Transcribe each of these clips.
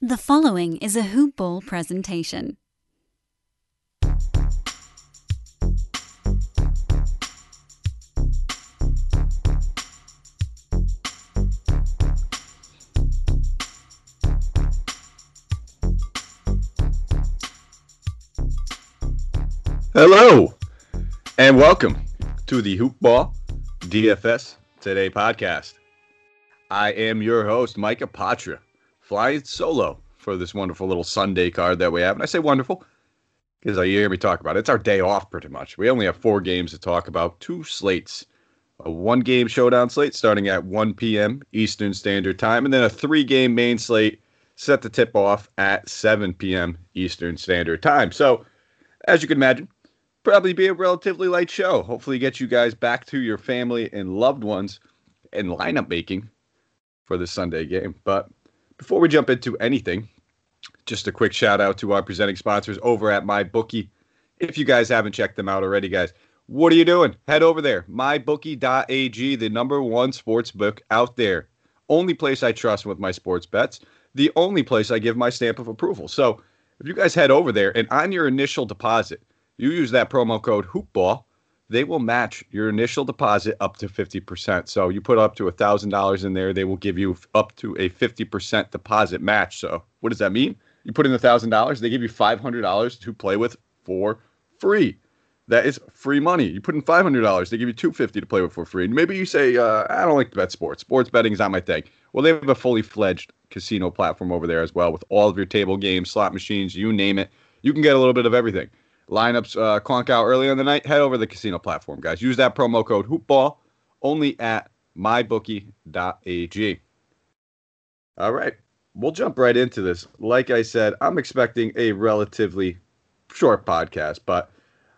The following is a Hoop Ball presentation. Hello, and welcome to the Hoop Ball DFS Today podcast. I am your host, Mike Apotria, flying solo for this wonderful little Sunday card that we have. And I say wonderful because you hear me talk about it. It's our day off, pretty much. We only have four games to talk about, two slates. A one game showdown slate starting at 1 p.m. Eastern Standard Time, and then a three game main slate set to tip off at 7 p.m. Eastern Standard Time. So, as you can imagine, probably be a relatively light show. Hopefully, get you guys back to your family and loved ones and lineup making for the Sunday game. But before we jump into anything, just a quick shout out to our presenting sponsors over at MyBookie. If you guys haven't checked them out already, guys, what are you doing? Head over there, mybookie.ag, the number one sports book out there. Only place I trust with my sports bets, the only place I give my stamp of approval. So if you guys head over there and on your initial deposit, you use that promo code HoopBall, they will match your initial deposit up to 50%. So you put up to $1,000 in there, they will give you up to a 50% deposit match. So what does that mean? You put in $1,000, they give you $500 to play with for free. That is free money. You put in $500, they give you 250 to play with for free. And maybe you say, uh, I don't like to bet sports. Sports betting is not my thing. Well, they have a fully fledged casino platform over there as well with all of your table games, slot machines, you name it. You can get a little bit of everything lineups uh, clunk out early in the night, head over to the casino platform, guys. Use that promo code HoopBall only at mybookie.ag. All right, we'll jump right into this. Like I said, I'm expecting a relatively short podcast, but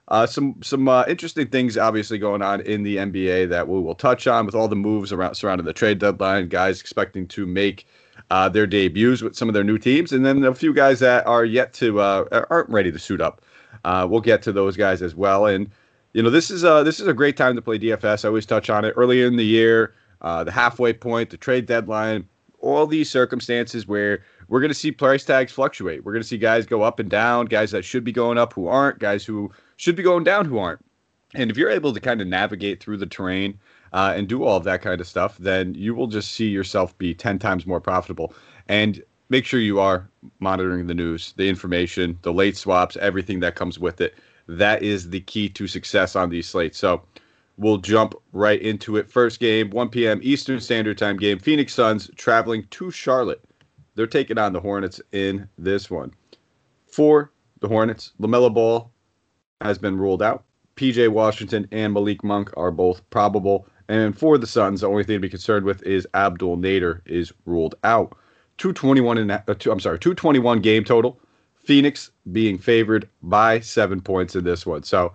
uh, some some uh, interesting things obviously going on in the NBA that we will touch on with all the moves around surrounding the trade deadline. Guys expecting to make uh, their debuts with some of their new teams, and then a few guys that are yet to uh, aren't ready to suit up. Uh, we'll get to those guys as well. And you know, this is a this is a great time to play DFS. I always touch on it early in the year, uh, the halfway point, the trade deadline, all these circumstances where we're going to see price tags fluctuate. We're going to see guys go up and down, guys that should be going up who aren't, guys who should be going down who aren't. And if you're able to kind of navigate through the terrain uh, and do all of that kind of stuff, then you will just see yourself be 10 times more profitable. And make sure you are monitoring the news, the information, the late swaps, everything that comes with it. That is the key to success on these slates. So we'll jump right into it. First game, 1 p.m. Eastern Standard Time game. Phoenix Suns traveling to Charlotte. They're taking on the Hornets in this one. For the Hornets, LaMelo Ball has been ruled out. PJ Washington and Malik Monk are both probable. And for the Suns, the only thing to be concerned with is Abdel Nader is ruled out. 221 in uh, two, I'm sorry, 221 game total. Phoenix being favored by seven points in this one. So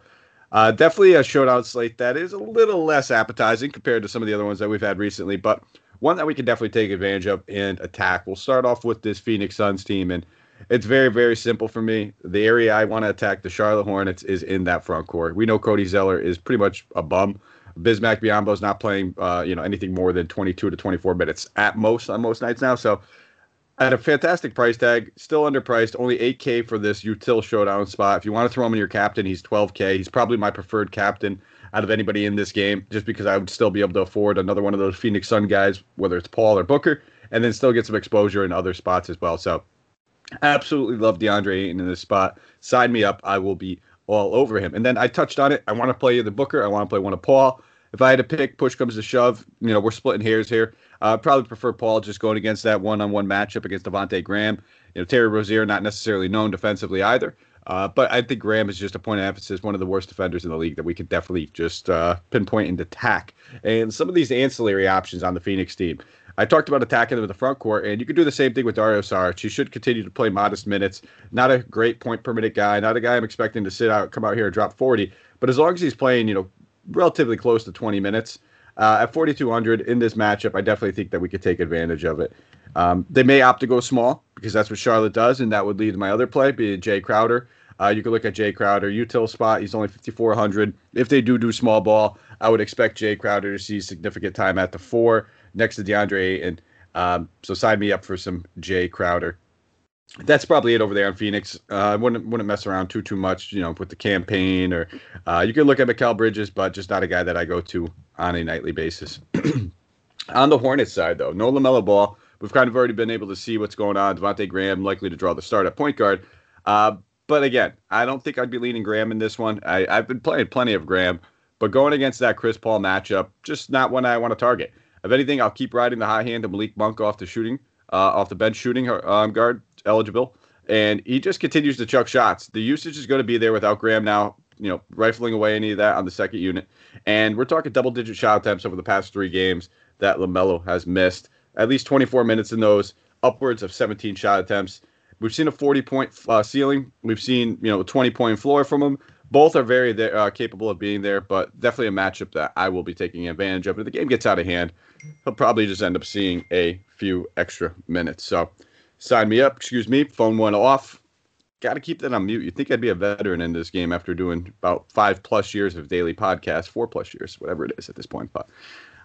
uh, definitely a showdown slate that is a little less appetizing compared to some of the other ones that we've had recently, but one that we can definitely take advantage of and attack. We'll start off with this Phoenix Suns team, and it's very, very simple for me. The area I want to attack, the Charlotte Hornets, is in that front court. We know Cody Zeller is pretty much a bum. Bismack Biyombo is not playing, uh, you know, anything more than 22 to 24 minutes at most on most nights now. So at a fantastic price tag, still underpriced, only 8K for this util showdown spot. If you want to throw him in your captain, he's 12K. He's probably my preferred captain out of anybody in this game, just because I would still be able to afford another one of those Phoenix Sun guys, whether it's Paul or Booker, and then still get some exposure in other spots as well. So, absolutely love DeAndre Ayton in this spot. Sign me up. I will be all over him. And then I touched on it. I want to play the Booker. I want to play one of Paul. If I had to pick, push comes to shove, you know, we're splitting hairs here. I uh, probably prefer Paul just going against that one-on-one matchup against Devonte Graham. You know, Terry Rozier not necessarily known defensively either. Uh, but I think Graham is just a point of emphasis, one of the worst defenders in the league that we could definitely just uh, pinpoint and attack. And some of these ancillary options on the Phoenix team. I talked about attacking them in the front court, and you could do the same thing with Dario Saric. He should continue to play modest minutes. Not a great point per minute guy, not a guy I'm expecting to sit out, come out here and drop 40. But as long as he's playing, you know, relatively close to 20 minutes, uh, at 4,200 in this matchup, I definitely think that we could take advantage of it. Um, they may opt to go small because that's what Charlotte does, and that would lead to my other play, being Jay Crowder. Uh, you could look at Jay Crowder, util spot. He's only 5,400. If they do do small ball, I would expect Jay Crowder to see significant time at the four next to DeAndre Ayton. Um, so sign me up for some Jay Crowder. That's probably it over there on Phoenix. Uh, I wouldn't wouldn't mess around too too much, you know, with the Cam Payne or uh, you can look at Mikal Bridges, but just not a guy that I go to on a nightly basis. on the Hornets side, though, no Lamelo Ball. We've kind of already been able to see what's going on. Devonte Graham likely to draw the start at point guard. Uh, but again, I don't think I'd be leaning Graham in this one. I, I've been playing plenty of Graham, but going against that Chris Paul matchup, just not one I want to target. If anything, I'll keep riding the high hand of Malik Monk off the shooting, uh, off the bench shooting um, guard eligible, and he just continues to chuck shots. The usage is going to be there without Graham now, you know, rifling away any of that on the second unit. And we're talking double-digit shot attempts over the past three games that Lamelo has missed. At least 24 minutes in those, upwards of 17 shot attempts. We've seen a 40 point uh, ceiling. We've seen you know a 20 point floor from him. Both are very uh, capable of being there, but definitely a matchup that I will be taking advantage of. If the game gets out of hand, he'll probably just end up seeing a few extra minutes. So sign me up. Excuse me. Phone went off. Got to keep that on mute. You think I'd be a veteran in this game after doing about five plus years of daily podcasts, four plus years, whatever it is at this point. But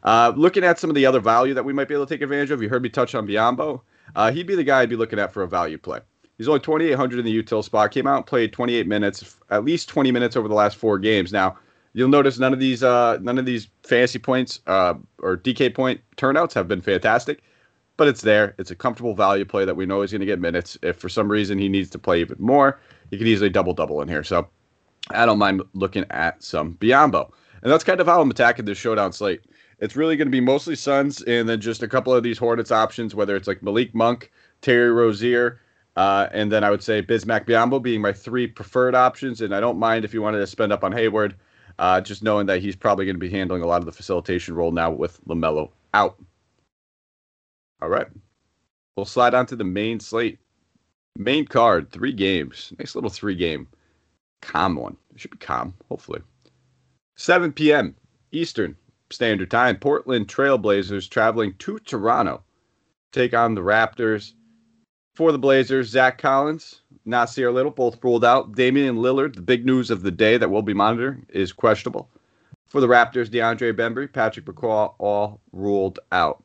uh, looking at some of the other value that we might be able to take advantage of, you heard me touch on Biyombo. Uh, he'd be the guy I'd be looking at for a value play. He's only 2,800 in the util spot. Came out and played 28 minutes, at least 20 minutes over the last four games. Now, you'll notice none of these uh, none of these fantasy points uh, or DK point turnouts have been fantastic, but it's there. It's a comfortable value play that we know he's going to get minutes. If for some reason he needs to play even more, he could easily double double in here. So I don't mind looking at some Biyombo. And that's kind of how I'm attacking this showdown slate. It's really going to be mostly Suns and then just a couple of these Hornets options, whether it's like Malik Monk, Terry Rozier, uh, and then I would say Bismack Biyombo being my three preferred options. And I don't mind if you wanted to spend up on Hayward, uh, just knowing that he's probably going to be handling a lot of the facilitation role now with LaMelo out. All right. We'll slide on to the main slate. Main card, three games. Nice little three game. Calm one. It should be calm, hopefully. 7 p.m. Eastern. Standard Time. Portland Trailblazers traveling to Toronto. Take on the Raptors. For the Blazers, Zach Collins, Nassir Little, both ruled out. Damian Lillard, the big news of the day that we'll be monitoring, is questionable. For the Raptors, DeAndre Bembry, Patrick McCaw, all ruled out.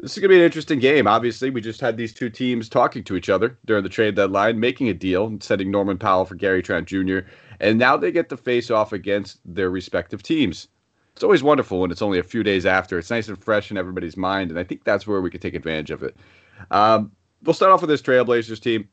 This is going to be an interesting game. Obviously, we just had these two teams talking to each other during the trade deadline, making a deal and sending Norman Powell for Gary Trent Jr. And now they get to face off against their respective teams it's always wonderful when it's only a few days after. It's nice and fresh in everybody's mind, and I think that's where we could take advantage of it. Um, we'll start off with this Trailblazers team.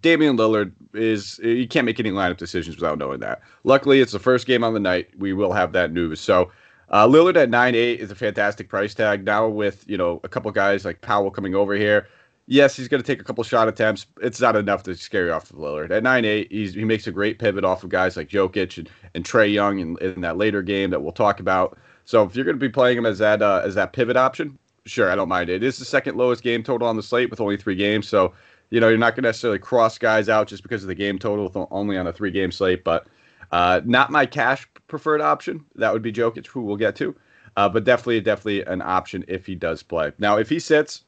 Damian Lillard is you can't make any lineup decisions without knowing that. Luckily, it's the first game on the night. We will have that news. So uh, Lillard at nine eight is a fantastic price tag. Now with you know a couple guys like Powell coming over here, yes, he's going to take a couple shot attempts. It's not enough to scare you off of Lillard. At 9 8, he makes a great pivot off of guys like Jokic and, and Trae Young in, in that later game that we'll talk about. So if you're going to be playing him as that uh, as that pivot option, sure, I don't mind it. It is the second lowest game total on the slate with only three games. So, you know, you're not going to necessarily cross guys out just because of the game total only on a three game slate. But uh, not my cash preferred option. That would be Jokic, who we'll get to. Uh, but definitely, definitely an option if he does play. Now, if he sits,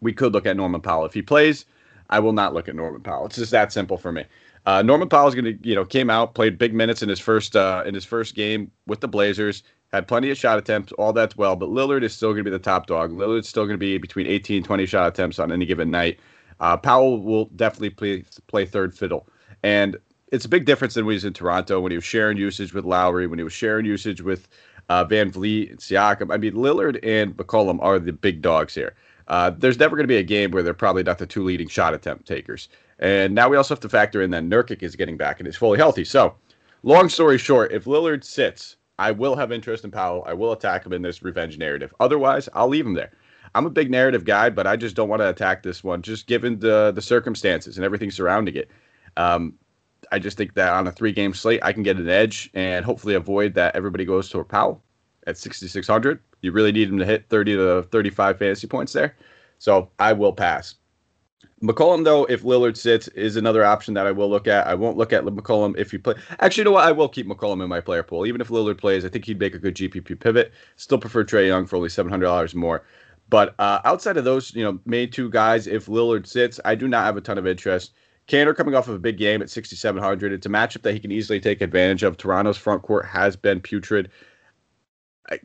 we could look at Norman Powell. If he plays, I will not look at Norman Powell. It's just that simple for me. Uh, Norman Powell is going to, you know, came out, played big minutes in his first uh, in his first game with the Blazers, had plenty of shot attempts, all that's well. But Lillard is still going to be the top dog. Lillard's still going to be between 18 and 20 shot attempts on any given night. Uh, Powell will definitely play play third fiddle, and it's a big difference than when he was in Toronto when he was sharing usage with Lowry, when he was sharing usage with uh, VanVleet and Siakam. I mean, Lillard and McCollum are the big dogs here. Uh, there's never going to be a game where they're probably not the two leading shot attempt takers. And now we also have to factor in that Nurkic is getting back and is fully healthy. So, long story short, if Lillard sits, I will have interest in Powell. I will attack him in this revenge narrative. Otherwise, I'll leave him there. I'm a big narrative guy, but I just don't want to attack this one, just given the the circumstances and everything surrounding it. Um, I just think that on a three game slate, I can get an edge and hopefully avoid that everybody goes to a Powell at 6,600. You really need him to hit 30 to 35 fantasy points there. So I will pass. McCollum, though, if Lillard sits, is another option that I will look at. I won't look at McCollum if you play. Actually, you know what? I will keep McCollum in my player pool. Even if Lillard plays, I think he'd make a good GPP pivot. Still prefer Trae Young for only $700 more. But uh, outside of those, you know, main two guys, if Lillard sits, I do not have a ton of interest. Kanter coming off of a big game at 6,700. It's a matchup that he can easily take advantage of. Toronto's front court has been putrid.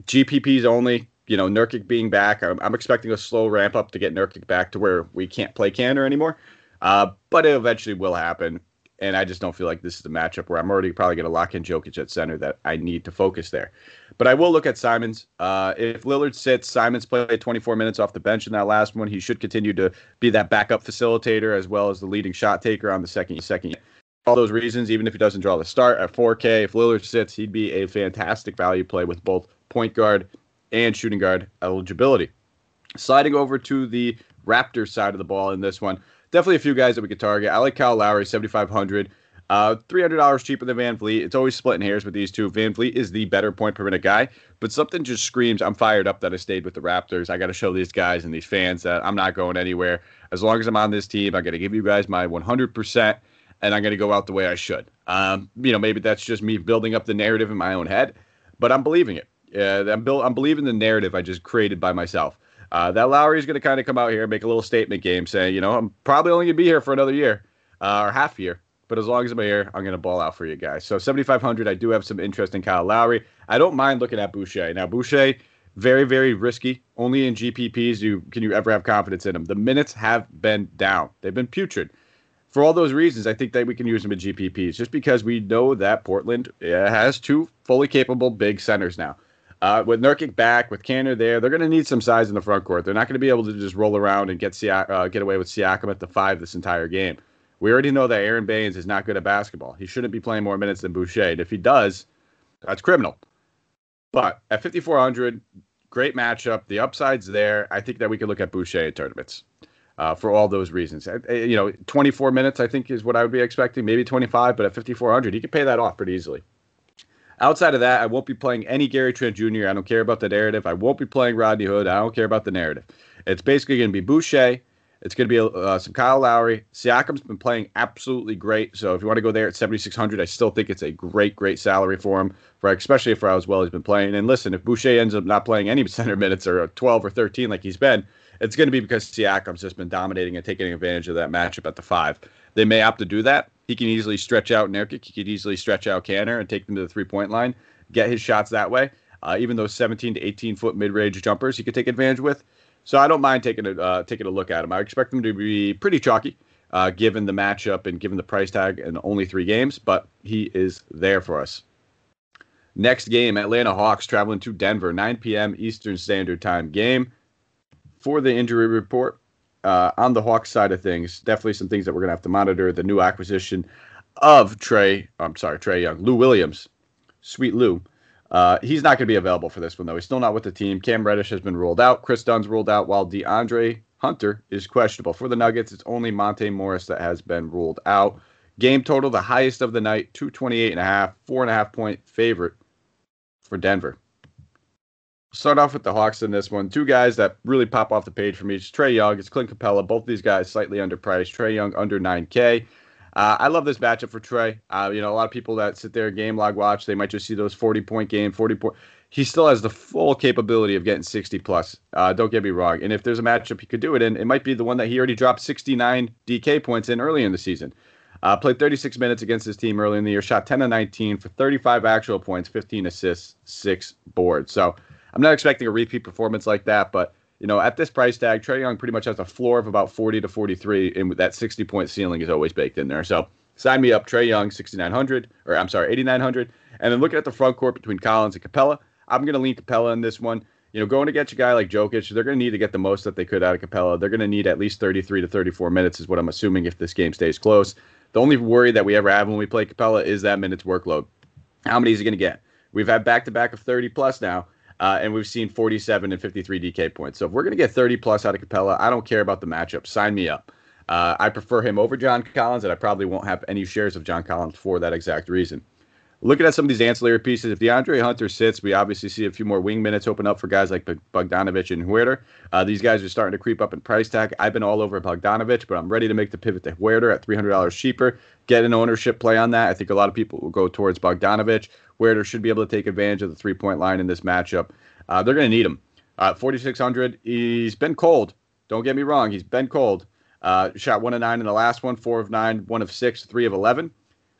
GPPs only. you know, Nurkic being back, I'm, I'm, expecting a slow ramp up to get Nurkic back to where we can't play Kanter anymore. Uh, but it eventually will happen. And I just don't feel like this is the matchup where I'm already probably going to lock in Jokic at center that I need to focus there. But I will look at Simons. Uh, if Lillard sits, Simons played 24 minutes off the bench in that last one. He should continue to be that backup facilitator as well as the leading shot taker on the second second. All those reasons, even if he doesn't draw the start at 4K, if Lillard sits, he'd be a fantastic value play with both point guard and shooting guard eligibility. Sliding over to the Raptors side of the ball in this one, definitely a few guys that we could target. I like Kyle Lowry, 7,500. Uh, $300 cheaper than VanVleet. It's always splitting hairs with these two. VanVleet is the better point per minute guy, but something just screams I'm fired up that I stayed with the Raptors. I got to show these guys and these fans that I'm not going anywhere. As long as I'm on this team, I got to give you guys my 100%, and I'm going to go out the way I should. Um, you know, maybe that's just me building up the narrative in my own head, but I'm believing it. Yeah, I'm, I'm believing the narrative I just created by myself. Uh, that Lowry is going to kind of come out here and make a little statement game saying, you know, I'm probably only going to be here for another year uh, or half year. But as long as I'm here, I'm going to ball out for you guys. So 7,500, I do have some interest in Kyle Lowry. I don't mind looking at Boucher. Now, Boucher, very, very risky. Only in GPPs you can you ever have confidence in him. The minutes have been down. They've been putrid. For all those reasons, I think that we can use him in GPPs just because we know that Portland has two fully capable big centers now. Uh, with Nurkic back, with Kanter there, they're going to need some size in the front court. They're not going to be able to just roll around and get uh, get away with Siakam at the five this entire game. We already know that Aaron Baynes is not good at basketball. He shouldn't be playing more minutes than Boucher. And if he does, that's criminal. But at 5,400, great matchup. The upside's there. I think that we could look at Boucher in tournaments uh, for all those reasons. You know, 24 minutes, I think, is what I would be expecting. Maybe 25, but at 5,400, he could pay that off pretty easily. Outside of that, I won't be playing any Gary Trent Jr. I don't care about the narrative. I won't be playing Rodney Hood. I don't care about the narrative. It's basically going to be Boucher. It's going to be uh, some Kyle Lowry. Siakam's been playing absolutely great. So if you want to go there at 7,600, I still think it's a great, great salary for him, for especially for how well he's been playing. And listen, if Boucher ends up not playing any center minutes or 12 or 13 like he's been, it's going to be because Siakam's just been dominating and taking advantage of that matchup at the five. They may opt to do that. He can easily stretch out Nurkic. He could easily stretch out Kanter and take them to the three point line, get his shots that way. Uh, even those 17 to 18 foot mid range jumpers he could take advantage with. So I don't mind taking a uh, taking a look at him. I expect him to be pretty chalky, uh, given the matchup and given the price tag and only three games. But he is there for us. Next game, Atlanta Hawks traveling to Denver, 9 p.m. Eastern Standard Time game. For the injury report, uh, on the Hawks side of things, definitely some things that we're going to have to monitor. The new acquisition of Trae, I'm sorry, Trae Young, Lou Williams, Sweet Lou. Uh, he's not going to be available for this one, though. He's still not with the team. Cam Reddish has been ruled out. Kris Dunn's ruled out, while DeAndre Hunter is questionable. For the Nuggets, it's only Monte Morris that has been ruled out. Game total, the highest of the night, 228 and a half, four and a half point favorite for Denver start off with the Hawks in this one. Two guys that really pop off the page for me. It's Trae Young. It's Clint Capela. Both these guys slightly underpriced. Trae Young under 9K. Uh, I love this matchup for Trae. Uh, you know, a lot of people that sit there game log watch, they might just see those 40 point game, 40 point. He still has the full capability of getting 60 plus. Uh, don't get me wrong. And if there's a matchup he could do it in, it might be the one that he already dropped 69 DK points in early in the season. Uh, played 36 minutes against his team early in the year, shot 10 to 19 for 35 actual points, 15 assists, six boards. So I'm not expecting a repeat performance like that, but you know, at this price tag, Trae Young pretty much has a floor of about 40 to 43, and that 60 point ceiling is always baked in there. So sign me up, Trae Young, 6,900, or I'm sorry, 8,900. And then looking at the front court between Collins and Capela, I'm going to lean Capela in this one. You know, going to get a guy like Jokic, they're going to need to get the most that they could out of Capela. They're going to need at least 33 to 34 minutes, is what I'm assuming if this game stays close. The only worry that we ever have when we play Capela is that minutes workload. How many is he going to get? We've had back to back of 30 plus now. Uh, and we've seen 47 and 53 DK points. So if we're going to get 30 plus out of Capela, I don't care about the matchup. Sign me up. Uh, I prefer him over John Collins, and I probably won't have any shares of John Collins for that exact reason. Looking at some of these ancillary pieces, if DeAndre Hunter sits, we obviously see a few more wing minutes open up for guys like Bogdanovich and Huerter. Uh, these guys are starting to creep up in price tag. I've been all over Bogdanovich, but I'm ready to make the pivot to Huerter at $300 cheaper. Get an ownership play on that. I think a lot of people will go towards Bogdanovich. Huerter should be able to take advantage of the three point line in this matchup. Uh, they're going to need him. Uh, 4,600. He's been cold. Don't get me wrong. He's been cold. Uh, shot one of nine in the last one, four of nine, one of six, three of 11.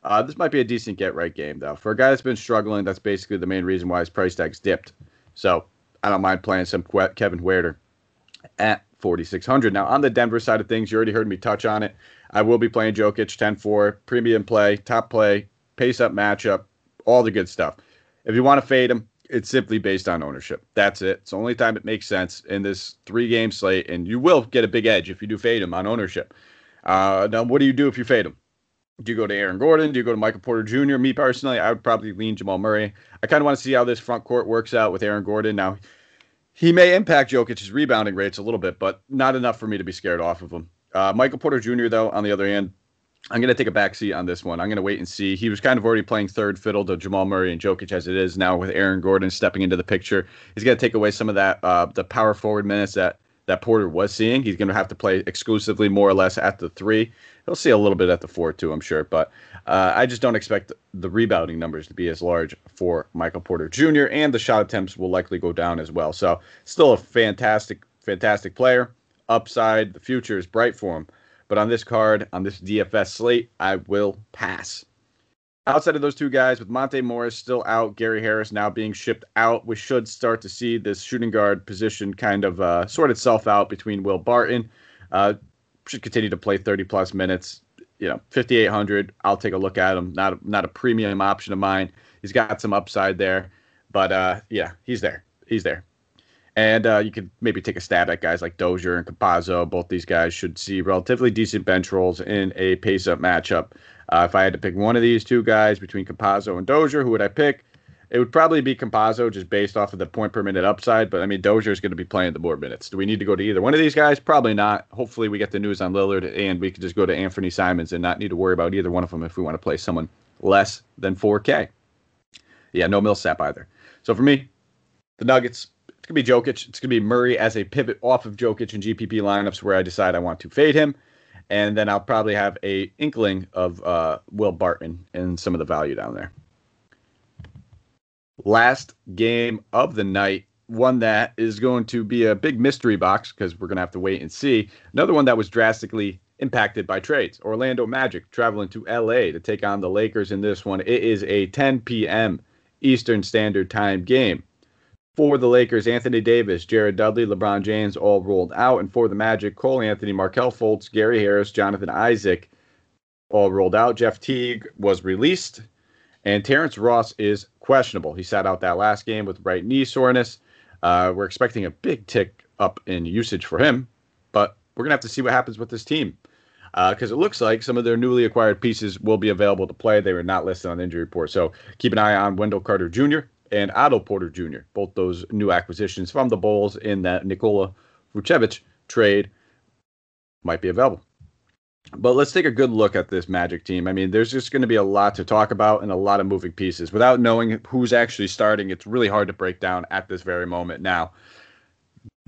Uh, this might be a decent get right game, though. For a guy that's been struggling, that's basically the main reason why his price tag's dipped. So I don't mind playing some Kevin Huerter at 4,600. Now, on the Denver side of things, you already heard me touch on it. I will be playing Jokic 10 4, premium play, top play, pace up matchup, all the good stuff. If you want to fade him, it's simply based on ownership. That's it. It's the only time it makes sense in this three game slate, and you will get a big edge if you do fade him on ownership. Uh, now, what do you do if you fade him? Do you go to Aaron Gordon? Do you go to Michael Porter Jr.? Me personally, I would probably lean Jamal Murray. I kind of want to see how this front court works out with Aaron Gordon. Now, he may impact Jokic's rebounding rates a little bit, but not enough for me to be scared off of him. Uh, Michael Porter Jr., though, on the other hand, I'm going to take a backseat on this one. I'm going to wait and see. He was kind of already playing third fiddle to Jamal Murray and Jokic as it is now with Aaron Gordon stepping into the picture. He's going to take away some of that uh, the power forward minutes that that Porter was seeing. He's going to have to play exclusively more or less at the three. He'll see a little bit at the four too, I'm sure. But uh, I just don't expect the rebounding numbers to be as large for Michael Porter Jr. and the shot attempts will likely go down as well. So still a fantastic, fantastic player. Upside, the future is bright for him. But on this card, on this DFS slate, I will pass. Outside of those two guys, with Monte Morris still out, Gary Harris now being shipped out, we should start to see this shooting guard position kind of uh, sort itself out between Will Barton. Uh, should continue to play 30 plus minutes. You know, 5,800. I'll take a look at him. Not a, not a premium option of mine. He's got some upside there, but uh, yeah, he's there. He's there. And uh, you could maybe take a stab at guys like Dozier and Campazzo. Both these guys should see relatively decent bench rolls in a pace up matchup. Uh, if I had to pick one of these two guys between Campazzo and Dozier, who would I pick? It would probably be Campazzo just based off of the point per minute upside. But I mean, Dozier is going to be playing the more minutes. Do we need to go to either one of these guys? Probably not. Hopefully, we get the news on Lillard and we can just go to Anthony Simons and not need to worry about either one of them if we want to play someone less than 4K. Yeah, no Millsap either. So for me, the Nuggets, it's gonna be Jokic. It's gonna be Murray as a pivot off of Jokic and GPP lineups where I decide I want to fade him, and then I'll probably have a inkling of uh, Will Barton and some of the value down there. Last game of the night, one that is going to be a big mystery box because we're gonna have to wait and see. Another one that was drastically impacted by trades. Orlando Magic traveling to LA to take on the Lakers in this one. It is a 10 p.m. Eastern Standard Time game. For the Lakers, Anthony Davis, Jared Dudley, LeBron James all rolled out. And for the Magic, Cole Anthony, Markelle Fultz, Gary Harris, Jonathan Isaac all rolled out. Jeff Teague was released. And Terrence Ross is questionable. He sat out that last game with right knee soreness. Uh, we're expecting a big tick up in usage for him, but we're going to have to see what happens with this team because uh, it looks like some of their newly acquired pieces will be available to play. They were not listed on the injury report. So keep an eye on Wendell Carter Jr and Otto Porter Jr., both those new acquisitions from the Bulls in that Nikola Vucevic trade might be available. But let's take a good look at this Magic team. I mean, there's just going to be a lot to talk about and a lot of moving pieces. Without knowing who's actually starting, it's really hard to break down at this very moment now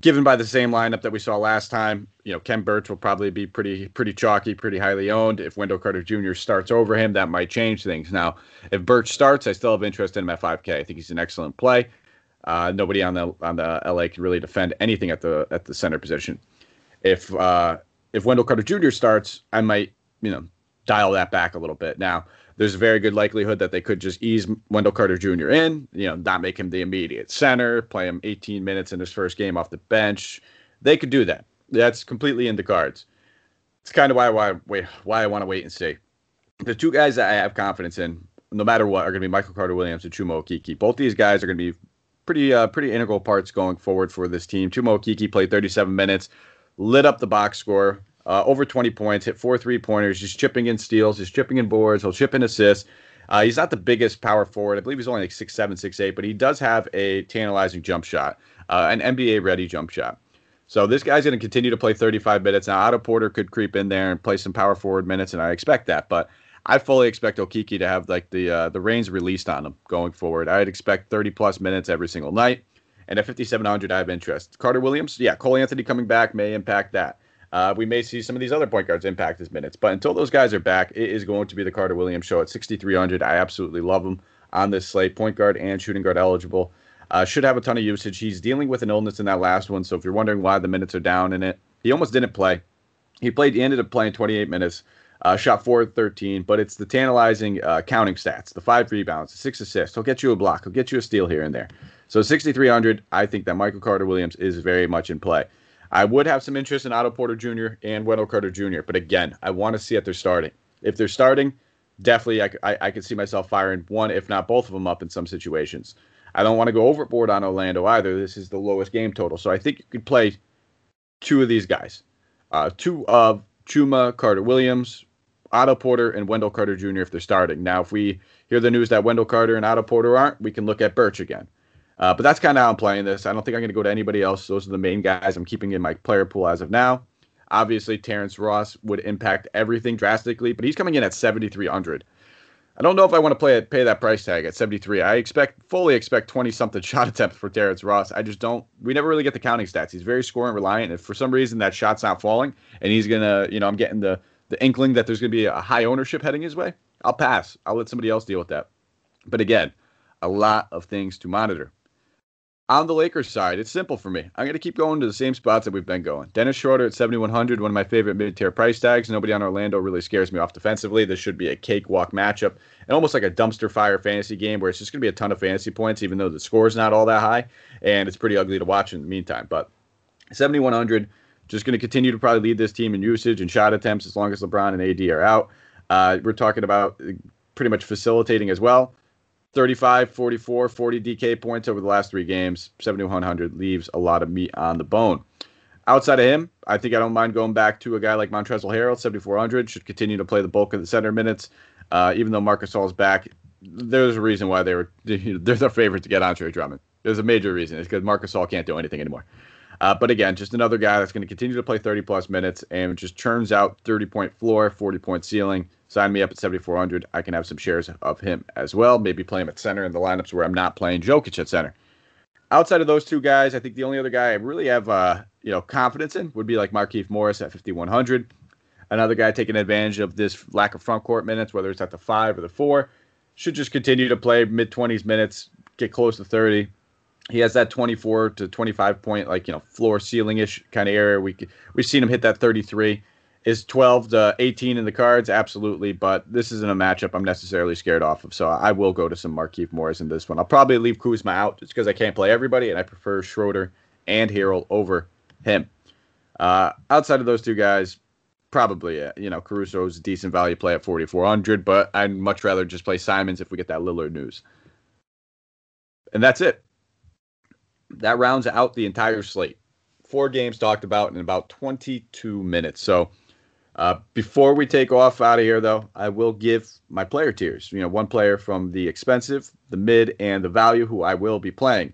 given by the same lineup that we saw last time, you know, Khem Birch will probably be pretty pretty chalky, pretty highly owned. If Wendell Carter Jr. starts over him, that might change things. Now, if Birch starts, I still have interest in him at 5K. I think he's an excellent play. Uh, nobody on the on the LA can really defend anything at the at the center position. If uh, if Wendell Carter Jr. starts, I might you know dial that back a little bit. Now, there's a very good likelihood that they could just ease Wendell Carter Jr. in, you know, not make him the immediate center, play him 18 minutes in his first game off the bench. They could do that. That's completely in the cards. It's kind of why why why I want to wait and see. The two guys that I have confidence in, no matter what, are going to be Michael Carter Williams and Chuma Okeke. Both these guys are going to be pretty uh, pretty integral parts going forward for this team. Chuma Okeke played 37 minutes, lit up the box score, uh, over 20 points, hit four three pointers. He's chipping in steals, he's chipping in boards, he'll chip in assists. Uh, he's not the biggest power forward. I believe he's only like six seven, six eight, but he does have a tantalizing jump shot, uh, an NBA ready jump shot. So this guy's going to continue to play 35 minutes. Now, Otto Porter could creep in there and play some power forward minutes, and I expect that. But I fully expect Okeke to have like the uh, the reins released on him going forward. I'd expect 30 plus minutes every single night. And at 5,700, I have interest. Carter Williams, yeah, Cole Anthony coming back may impact that. Uh, we may see some of these other point guards impact his minutes, but until those guys are back, it is going to be the Carter Williams show at 6,300. I absolutely love him on this slate, point guard and shooting guard eligible. Uh, should have a ton of usage. He's dealing with an illness in that last one, so if you're wondering why the minutes are down in it, he almost didn't play. He played. He ended up playing 28 minutes Uh, shot 4 13, but it's the tantalizing uh, counting stats the five rebounds, the six assists. He'll get you a block, he'll get you a steal here and there. So 6,300, I think that Michael Carter Williams is very much in play. I would have some interest in Otto Porter Jr. and Wendell Carter Jr., but again, I want to see if they're starting. If they're starting, definitely I, I, I could see myself firing one, if not both of them up in some situations. I don't want to go overboard on Orlando either. This is the lowest game total. So I think you could play two of these guys. Uh, two of Chuma, Carter Williams, Otto Porter, and Wendell Carter Jr. if they're starting. Now, if we hear the news that Wendell Carter and Otto Porter aren't, we can look at Birch again. Uh, but that's kind of how I'm playing this. I don't think I'm going to go to anybody else. Those are the main guys I'm keeping in my player pool as of now. Obviously, Terrence Ross would impact everything drastically, but he's coming in at 7,300. I don't know if I want to play it, pay that price tag at 73. I expect fully expect 20 something shot attempts for Terrence Ross. I just don't. We never really get the counting stats. He's very scoring reliant. If for some reason that shot's not falling, and he's gonna, you know, I'm getting the the inkling that there's gonna be a high ownership heading his way, I'll pass. I'll let somebody else deal with that. But again, a lot of things to monitor on the Lakers side, it's simple for me. I'm going to keep going to the same spots that we've been going. Dennis Schroeder at 7,100, one of my favorite mid tier price tags. Nobody on Orlando really scares me off defensively. This should be a cakewalk matchup and almost like a dumpster fire fantasy game where it's just going to be a ton of fantasy points, even though the score is not all that high. And it's pretty ugly to watch in the meantime. But 7,100, just going to continue to probably lead this team in usage and shot attempts as long as LeBron and AD are out. Uh, we're talking about pretty much facilitating as well. 35, 44, 40 DK points over the last three games. 7,100 leaves a lot of meat on the bone. Outside of him, I think I don't mind going back to a guy like Montrezl Harrell, 7,400. Should continue to play the bulk of the center minutes. Uh, even though Marcus is back, there's a reason why they were they're their favorite to get Andre Drummond. There's a major reason. It's because Marcus Gasol can't do anything anymore. Uh, but again, just another guy that's going to continue to play 30 plus minutes and just churns out 30 point floor, 40 point ceiling. Sign me up at 7,400. I can have some shares of him as well. Maybe play him at center in the lineups where I'm not playing Jokic at center. Outside of those two guys, I think the only other guy I really have uh, you know confidence in would be like Markieff Morris at 5,100. Another guy taking advantage of this lack of front court minutes, whether it's at the five or the four, should just continue to play mid 20s minutes, get close to 30. He has that 24 to 25 point, like you know, floor ceiling ish kind of area. We we've seen him hit that 33. Is 12 to 18 in the cards? Absolutely, but this isn't a matchup I'm necessarily scared off of. So I will go to some Markieff Morris in this one. I'll probably leave Kuzma out just because I can't play everybody, and I prefer Schroeder and Harrell over him. Uh, outside of those two guys, probably uh, you know Caruso's a decent value play at 4400, but I'd much rather just play Simons if we get that Lillard news. And that's it. That rounds out the entire slate. Four games talked about in about 22 minutes. So uh, before we take off out of here, though, I will give my player tiers. You know, one player from the expensive, the mid, and the value who I will be playing.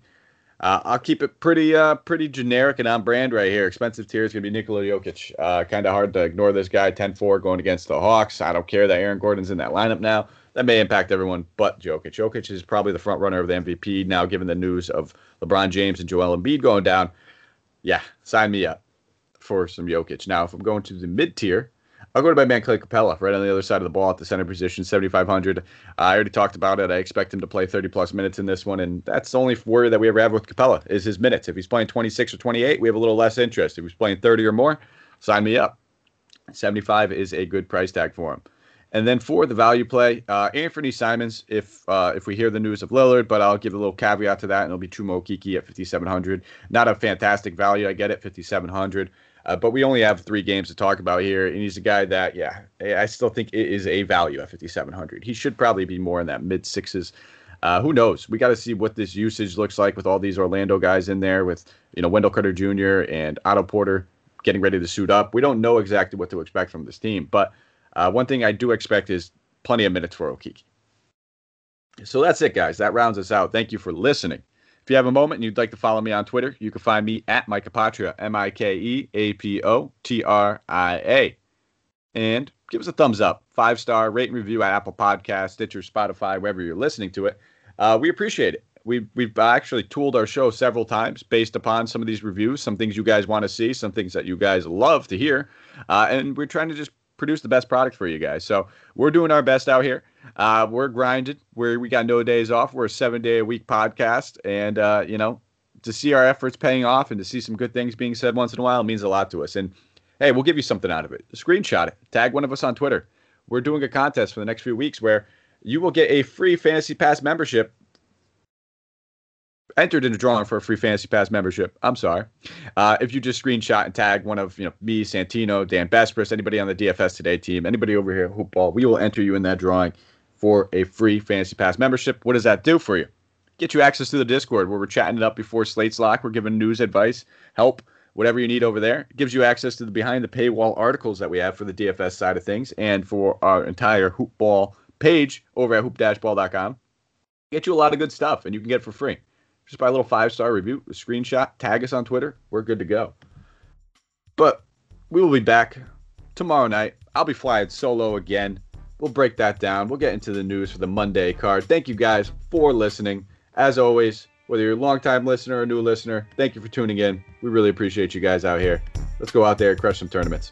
Uh, I'll keep it pretty, uh, pretty generic and on brand right here. Expensive tier is going to be Nikola Jokic. Uh, kind of hard to ignore this guy. 10-4 going against the Hawks. I don't care that Aaron Gordon's in that lineup now. That may impact everyone but Jokic. Jokic is probably the front runner of the MVP now, given the news of LeBron James and Joel Embiid going down. Yeah, sign me up for some Jokic. Now, if I'm going to the mid tier, I'll go to my man Clay Capela, right on the other side of the ball at the center position, 7,500. Uh, I already talked about it. I expect him to play 30 plus minutes in this one, and that's the only worry that we ever have with Capela is his minutes. If he's playing 26 or 28, we have a little less interest. If he's playing 30 or more, sign me up. 75 is a good price tag for him. And then for the value play, uh, Anthony Simons, if uh, if we hear the news of Lillard, but I'll give a little caveat to that, and it'll be Chuma Okeke at 5,700. Not a fantastic value, I get it, 5,700. Uh, but we only have three games to talk about here, and he's a guy that, yeah, I still think it is a value at 5,700. He should probably be more in that mid sixes. Uh, who knows? We got to see what this usage looks like with all these Orlando guys in there, with you know Wendell Carter Jr. and Otto Porter getting ready to suit up. We don't know exactly what to expect from this team, but uh, one thing I do expect is plenty of minutes for Okeke. So that's it, guys. That rounds us out. Thank you for listening. If you have a moment and you'd like to follow me on Twitter, you can find me at Mike Apotria, M I K E A P O T R I A. And give us a thumbs up, five star, rate and review at Apple Podcast, Stitcher, Spotify, wherever you're listening to it. Uh, we appreciate it. We've, we've actually tooled our show several times based upon some of these reviews, some things you guys want to see, some things that you guys love to hear. Uh, and we're trying to just produce the best product for you guys. So we're doing our best out here. Uh, we're grinded. We're we got no days off. We're a seven day a week podcast, and uh, you know, to see our efforts paying off and to see some good things being said once in a while means a lot to us. And hey, we'll give you something out of it. Screenshot it. Tag one of us on Twitter. we're doing a contest for the next few weeks where you will get a free Fantasy Pass membership. Entered in a drawing for a free Fantasy Pass membership. I'm sorry. Uh, if you just screenshot and tag one of you know me, Santino, Dan Bespris, anybody on the DFS Today team, anybody over here at Hoopball, we will enter you in that drawing for a free Fantasy Pass membership. What does that do for you? Get you access to the Discord where we're chatting it up before Slate's Lock. We're giving news, advice, help, whatever you need over there. It gives you access to the behind the paywall articles that we have for the DFS side of things and for our entire Hoopball page over at hoop-ball.com. Get you a lot of good stuff, and you can get it for free. Just buy a little five star review, a screenshot, tag us on Twitter. We're good to go. But we will be back tomorrow night. I'll be flying solo again. We'll break that down. We'll get into the news for the Monday card. Thank you guys for listening. As always, whether you're a longtime listener or a new listener, thank you for tuning in. We really appreciate you guys out here. Let's go out there and crush some tournaments.